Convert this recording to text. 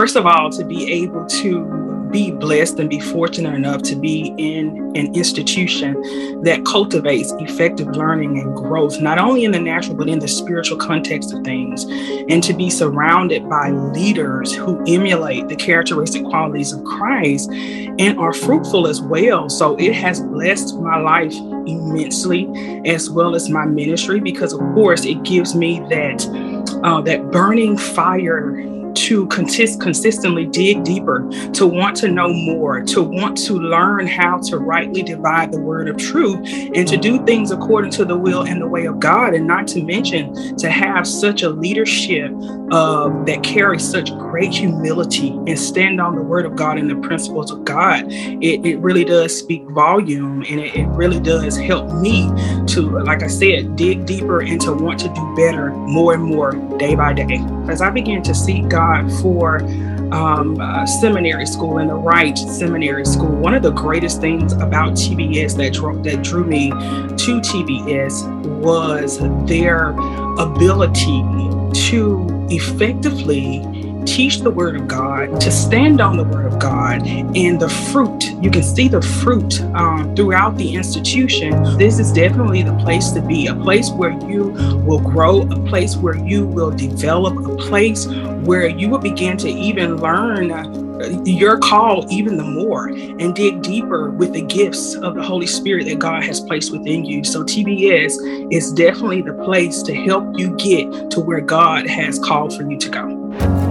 first of all, to be able to be blessed and be fortunate enough to be in an institution that cultivates effective learning and growth, not only in the natural, but in the spiritual context of things, and to be surrounded by leaders who emulate the characteristic qualities of Christ and are fruitful as well. So it has blessed my life immensely, as well as my ministry, because of course it gives me that uh, that burning fire to consist, consistently dig deeper, to want to know more, to want to learn how to rightly divide the word of truth, and to do things according to the will and the way of God, and not to mention to have such a leadership uh, that carries such great humility and stand on the word of God and the principles of God. It, it really does speak volume, and it, it really does help me to, like I said, dig deeper and to want to do better more and more day by day. As I begin to seek God God for um, uh, seminary school and the right seminary school. One of the greatest things about TBS that drew, that drew me to TBS was their ability to effectively teach the word of God, to stand on the word of God, and the fruit. You can see the fruit um, throughout the institution. This is definitely the place to be, a place where you will grow, a place where you will develop, a place where you will begin to even learn your call even the more and dig deeper with the gifts of the Holy Spirit that God has placed within you. So, TBS is definitely the place to help you get to where God has called for you to go.